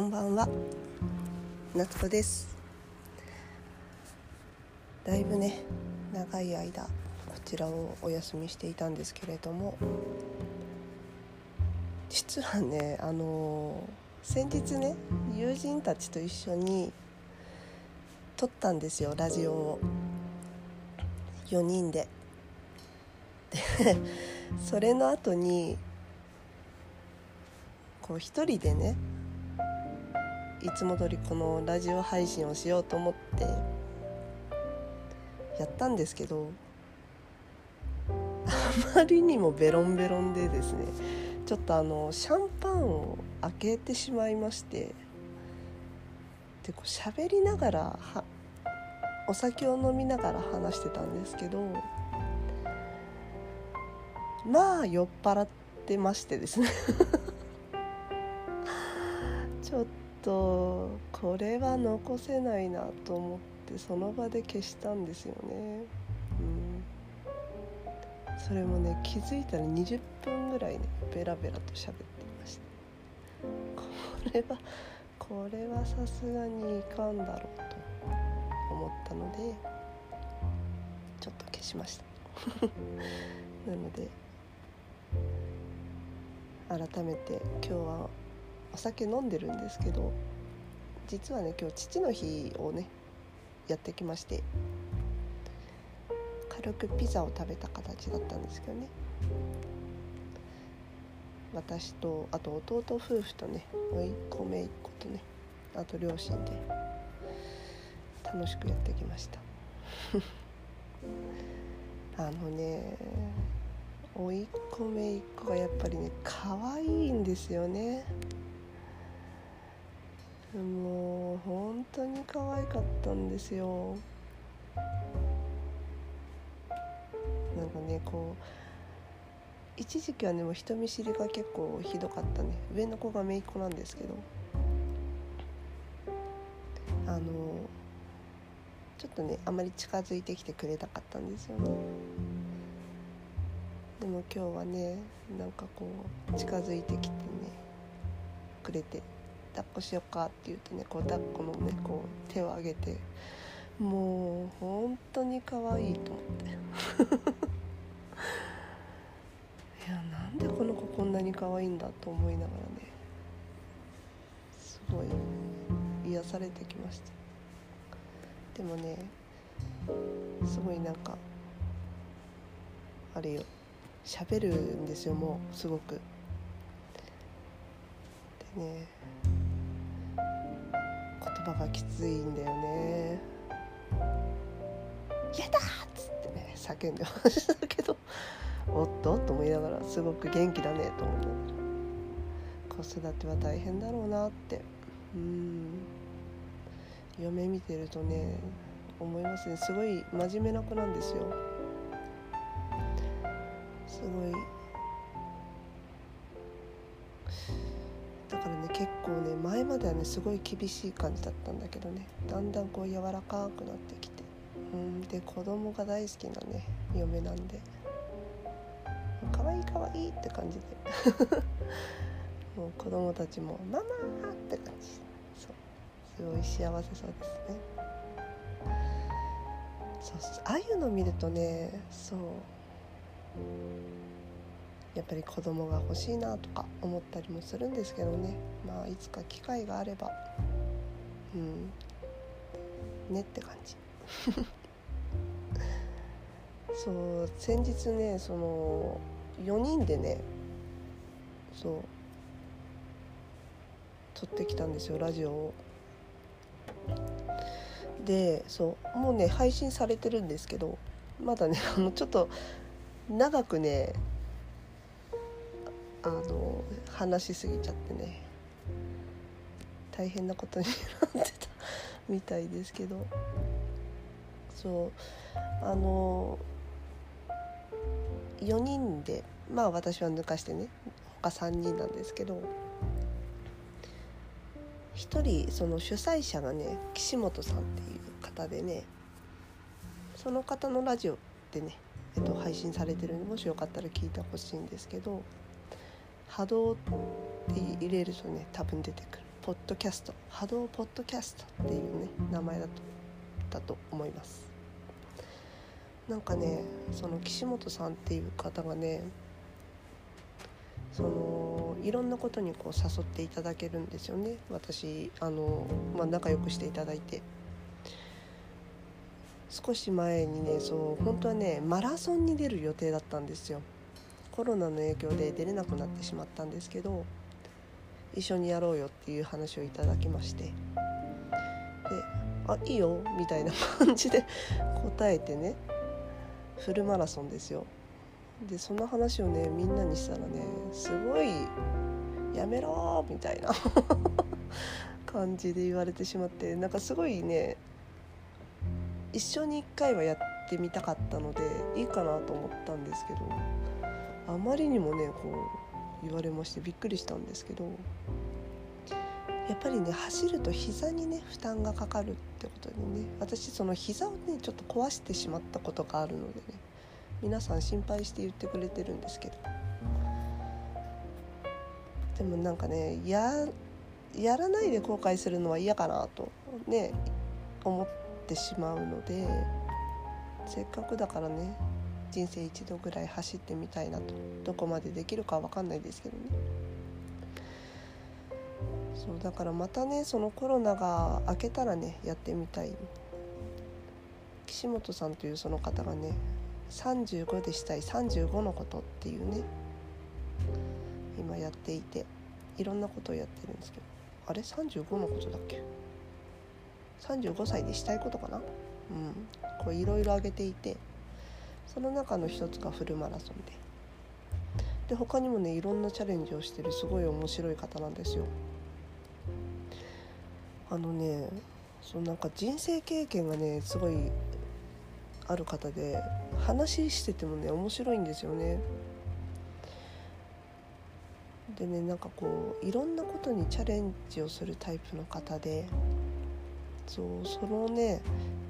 こんばんは。夏子です。だいぶね長い間こちらをお休みしていたんですけれども実はねあの先日ね友人たちと一緒に撮ったんですよラジオを。4人で。で それの後にこう一人でねいつも通りこのラジオ配信をしようと思ってやったんですけどあまりにもベロンベロンでですねちょっとあのシャンパンを開けてしまいましてでこう喋りながらお酒を飲みながら話してたんですけどまあ酔っ払ってましてですね。ちょっとこれは残せないなと思ってその場で消したんですよね、うん、それもね気づいたら20分ぐらいねベラベラと喋ってました。これはこれはさすがにいかんだろうと思ったのでちょっと消しました。なので改めて今日はお酒飲んでるんですけど実はね今日父の日をねやってきまして軽くピザを食べた形だったんですけどね。私とあと弟夫婦とね甥っ子姪っ子とねあと両親で楽しくやってきました。あのね甥っ子姪っ子がやっぱりね可愛いんですよね。もう本当に可愛かったんですよ。なんかねこう一時期はねもう人見知りが結構ひどかったね。上の子が姪っ子なんですけど。あのちょっとねあまり近づいてきてくれなかったんですよね。でも今日はねなんかこう近づいてきてねくれて。抱っこしようかって言うとねこう抱っこのねこう手を上げてもう本当に可愛いと思って。いやなんでこの子こんなに可愛いんだと思いながらねすごい癒されてきました。でもねすごいなんかあれよ喋るんですよもうすごく。でね葉がきついんだよね「やだ!」っつってね叫んでましたけどおっとと思いながらすごく元気だねと思う子育ては大変だろうなって。うん。嫁見てるとね思いますね。すごい真面目な子なんですよ。すごい結構ね前まではねすごい厳しい感じだったんだけどねだんだんこう柔らかくなってきてうんで子供が大好きなね嫁なんで可愛い可愛いって感じで もう子供たちも「ママ!」って感じそうすごい幸せそうですねそうそうああいうの見るとねそうやっぱり子供が欲しいなとか思ったりもするんですけどね。まあいつか機会があれば。うん。ねって感じ。そう先日ねその4人でねそう撮ってきたんですよラジオを。でそうもうね配信されてるんですけどまだねあのちょっと長くねあの話しすぎちゃってね。大変なことになってたみたいですけど。そう。あの4人でまあ私は抜かしてね他3人なんですけど。1人その主催者がね岸本さんっていう方でね。その方のラジオでね、えっと、配信されてるんでもしよかったら聞いてほしいんですけど。波動って入れるとね多分出てくる。ポッドキャスト。波動ポッドキャストっていうね名前だとだと思います。なんかねその岸本さんっていう方がねそのいろんなことにこう誘っていただけるんですよね。私あの、まあ、仲良くしていただいて。少し前にねそう本当はねマラソンに出る予定だったんですよ。コロナの影響で出れなくなってしまったんですけど一緒にやろうよっていう話をいただきましてで「あいいよ」みたいな 感じで答えてねフルマラソンですよ。でその話をねみんなにしたらねすごい「やめろ」みたいな 感じで言われてしまってなんかすごいね一緒に一回はやってみたかったのでいいかなと思ったんですけどあまりにもねこう言われましてびっくりしたんですけどやっぱりね走ると膝にね負担がかかるってことにね私その膝をねちょっと壊してしまったことがあるのでね皆さん心配して言ってくれてるんですけど。でもなんかねややらないで後悔するのは嫌かなとね思ってしまうのでせっかくだからね人生一度ぐらい走ってみたいなとどこまでできるかは分かんないですけどね。そうだからまたねそのコロナが明けたらねやってみたい。岸本さんというその方がね35でしたい35のことっていうね今やっていていろんなことをやってるんですけど。あれ？35のことだっけ？35歳でしたいことかな？うん。こういろいろ挙げていて。その中の一つがフルマラソンで。で他にもねいろんなチャレンジをしてるすごい面白い方なんですよ。あのねそうなんか人生経験がねすごいある方で話しててもね面白いんですよね。でねなんかこういろんなことにチャレンジをするタイプの方でそうそのね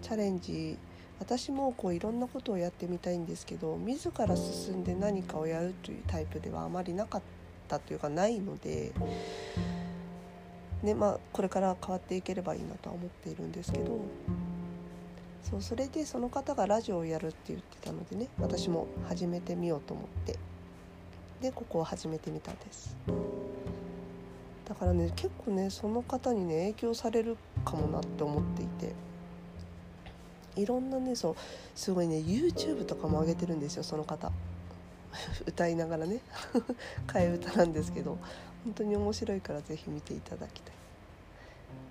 チャレンジ私もこういろんなことをやってみたいんですけど自ら進んで何かをやるというタイプではあまりなかったというかないので、ねまあ、これから変わっていければいいなとは思っているんですけどそうそれでその方がラジオをやるって言ってたのでね私も始めてみようと思ってでここを始めてみたんです。だからね結構ねその方にね影響されるかもなって思っていていろんなねそうすごいね YouTube とかも上げてるんですよその方。歌いながらね。替え歌なんですけど本当に面白いから是非見ていただきたい。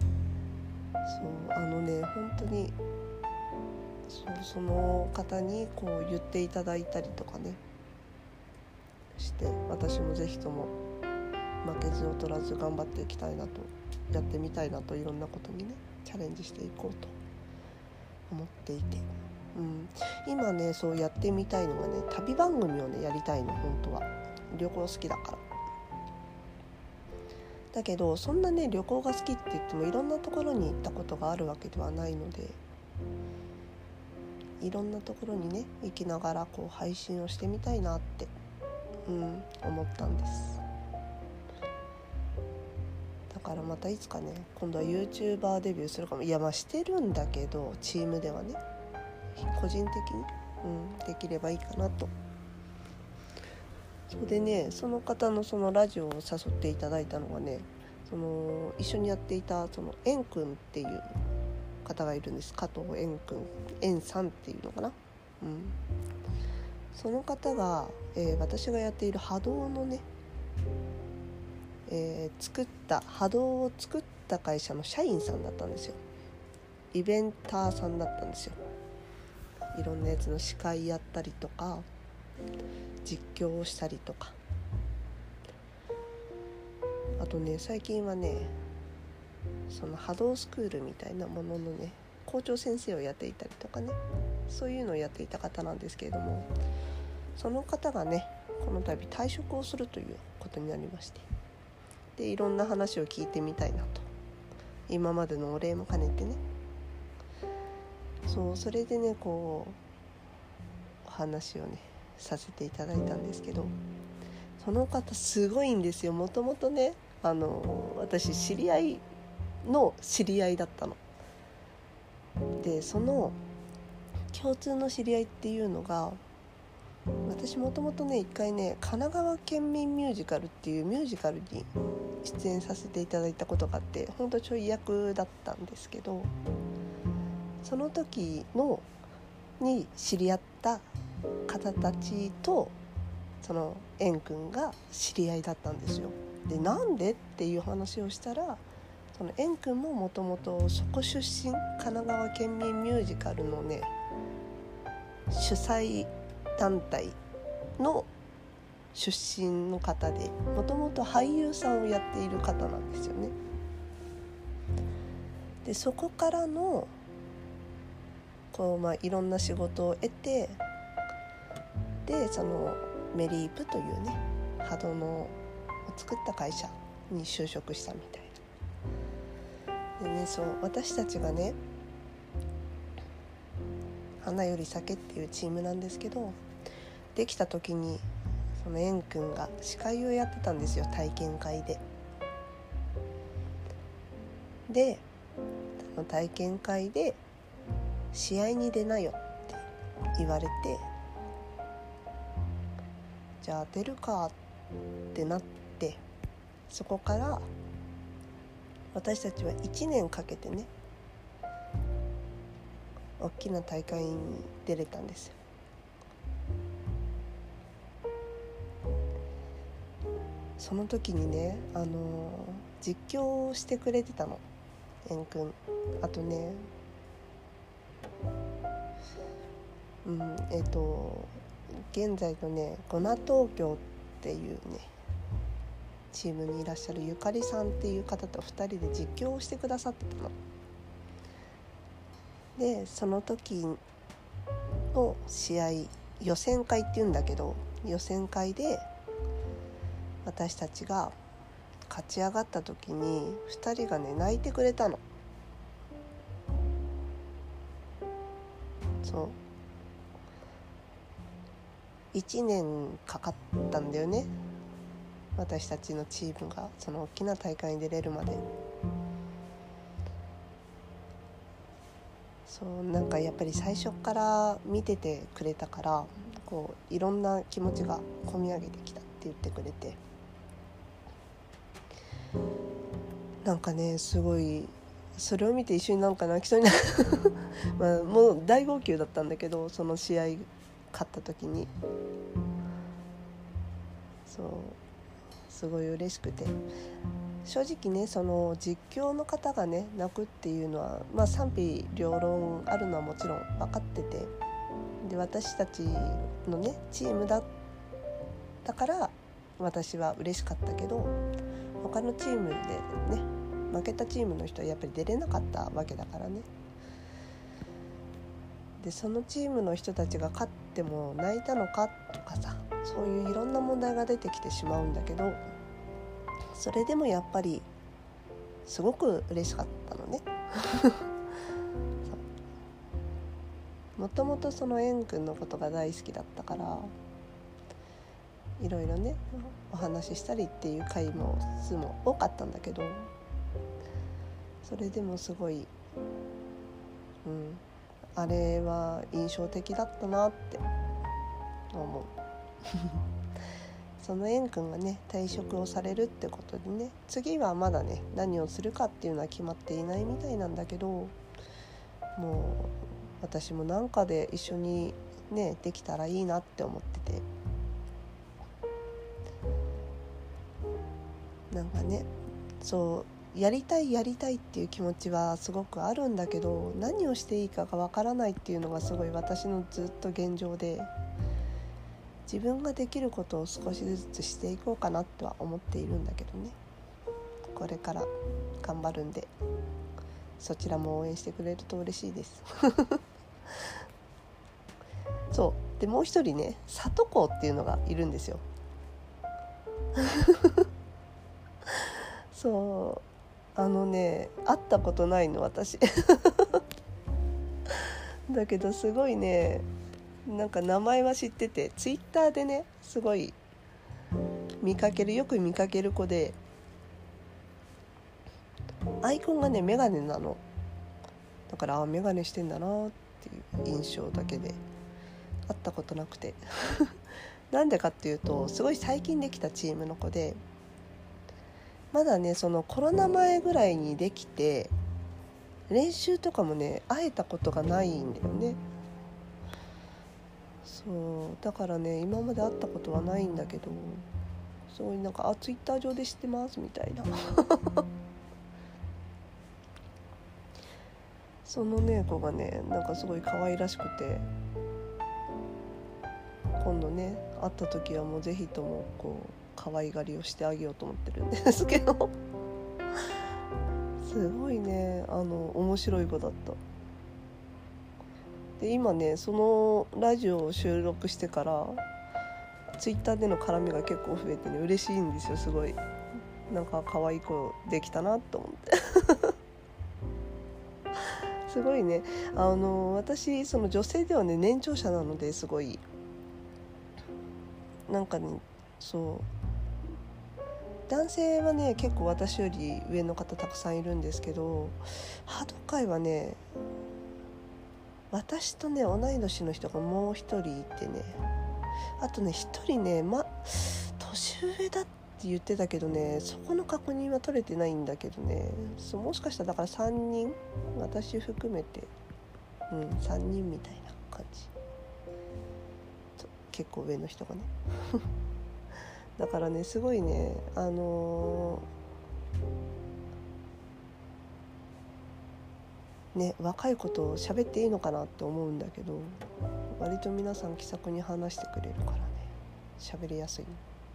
そうあのね本当にそうその方にこう言っていただいたりとかね。して私も是非とも負けず劣らず頑張っていきたいなとやってみたいなといろんなことにねチャレンジしていこうと。思っていて、うん、今ねそうやってみたいのがね旅番組をねやりたいの本当は。旅行好きだから。だけどそんなね旅行が好きって言ってもいろんなところに行ったことがあるわけではないのでいろんなところにね行きながらこう配信をしてみたいなって、うん、思ったんです。からまたいつかね今度は YouTuber デビューするかも。いやまあしてるんだけどチームではね個人的に、うん、できればいいかなと。それでねその方のそのラジオを誘っていただいたのがねその一緒にやっていたその円くんっていう方がいるんです。加藤円くん円さんっていうのかな。うん。その方が、えー、私がやっている波動のねえー、作った波動を作った会社の社員さんだったんですよ。イベンターさんだったんですよ。いろんなやつの司会やったりとか実況をしたりとか。あとね最近はねその波動スクールみたいなもののね校長先生をやっていたりとかねそういうのをやっていた方なんですけれどもその方がねこの度退職をするということになりまして。でいろんな話を聞いてみたいなと。今までのお礼も兼ねてね。そうそれでねこう話をねさせていただいたんですけど。その方すごいんですよ。もともとねあの私知り合いの知り合いだったの。でその共通の知り合いっていうのが私もともとね一回ね神奈川県民ミュージカルっていうミュージカルに出演させていただいたことがあってほんとちょい役だったんですけどその時のに知り合った方たちとその円くんが知り合いだったんですよ。でなんでっていう話をしたらその円くんももともとそこ出身神奈川県民ミュージカルのね主催団体の出身の方でもともと俳優さんをやっている方なんですよね。でそこからのこう、まあ、いろんな仕事を得てでそのメリープというね波動のを作った会社に就職したみたいな。でねそう私たちがね花より酒っていうチームなんですけどできた時にその円くんが司会をやってたんですよ体験会で。でその体験会で「試合に出なよ」って言われてじゃあ出るかってなってそこから私たちは1年かけてね大きな大会に出れたんですよ。その時にね、あのー、実況をしてくれてたの円くんあとねうんえっ、ー、と現在のねゴナ東京っていうねチームにいらっしゃるゆかりさんっていう方と2人で実況をしてくださってたの。でその時の試合予選会っていうんだけど予選会で私たちが勝ち上がった時に2人がね泣いてくれたの。そう。1年かかったんだよね。私たちのチームがその大きな大会に出れるまで。そうなんかやっぱり最初から見ててくれたからこういろんな気持ちがこみ上げてきたって言ってくれて。なんかねすごいそれを見て一緒になんか泣きそうになる。まあもう大号泣だったんだけどその試合勝った時に。そう。すごい嬉しくて正直ねその実況の方がね泣くっていうのは、まあ、賛否両論あるのはもちろん分かっててで私たちのねチームだったから私は嬉しかったけど他のチームでね負けたチームの人はやっぱり出れなかったわけだからね。でそのチームの人たちが勝っても泣いたのかとかさそういういろんな問題が出てきてしまうんだけどそれでもやっぱりすごく嬉しかったのね。もともとその円くんのことが大好きだったからいろいろねお話ししたりっていう回も数も多かったんだけどそれでもすごい、うん、あれは印象的だったなって思う その円くんがね退職をされるってことでね次はまだね何をするかっていうのは決まっていないみたいなんだけどもう私もなんかで一緒にねできたらいいなって思ってて。なんかねそうやりたいやりたいっていう気持ちはすごくあるんだけど何をしていいかがわからないっていうのがすごい私のずっと現状で。自分ができることを少しずつしていこうかなとは思っているんだけどね。これから頑張るんでそちらも応援してくれると嬉しいです。そう。でもう一人ね里子っていうのがいるんですよ。そう。あのね会ったことないの私。だけどすごいねなんか名前は知っててツイッターでねすごい見かけるよく見かける子でアイコンがねメガネなの。だからあメガネしてんだなっていう印象だけで会ったことなくて。なんでかっていうとすごい最近できたチームの子でまだねそのコロナ前ぐらいにできて練習とかもね会えたことがないんだよね。そうだからね今まで会ったことはないんだけどすごいなんか「あツイッター上で知ってます」みたいな。そのね子がねなんかすごい可愛らしくて今度ね会った時はもう是非ともこう可愛がりをしてあげようと思ってるんですけど。すごいねあの面白い子だったで今ねそのラジオを収録してからツイッターでの絡みが結構増えてね嬉しいんですよすごい。なんか可愛い子できたなと思って。すごいね。あの私その女性ではね年長者なのですごい。なんかねそう。男性はね結構私より上の方たくさんいるんですけどハード界はね私とね同い年の人がもう一人いてね。あとね一人ねま年上だって言ってたけどねそこの確認は取れてないんだけどね。そうもしかしたらだから3人私含めてうん3人みたいな感じ。結構上の人がね。だからねすごいねあのー、ね若いこと喋っていいのかなって思うんだけど割と皆さん気さくに話してくれるからね。喋りやすい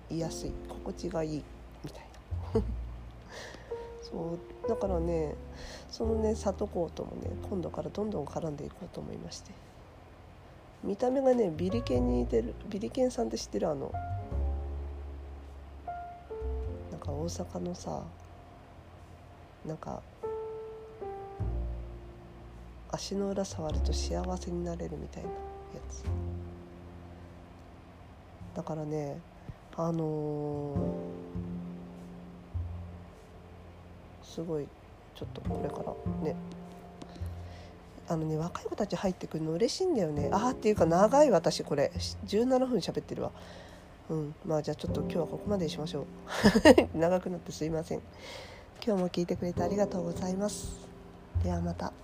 言いやすい心地がいいみたいな。そうだからねそのね里子ともね今度からどんどん絡んでいこうと思いまして。見た目がねビリケンに似てるビリケンさんって知ってるあのなんか大阪のさなんか足の裏触ると幸せになれるみたいなやつ。だからねあのー、すごいちょっとこれからねあのね若い子たち入ってくるの嬉しいんだよね。ああっていうか長い私これ。17分喋ってるわ。うん。まあじゃあちょっと今日はここまでにしましょう。長くなってすいません。今日も聞いてくれてありがとうございます。ではまた。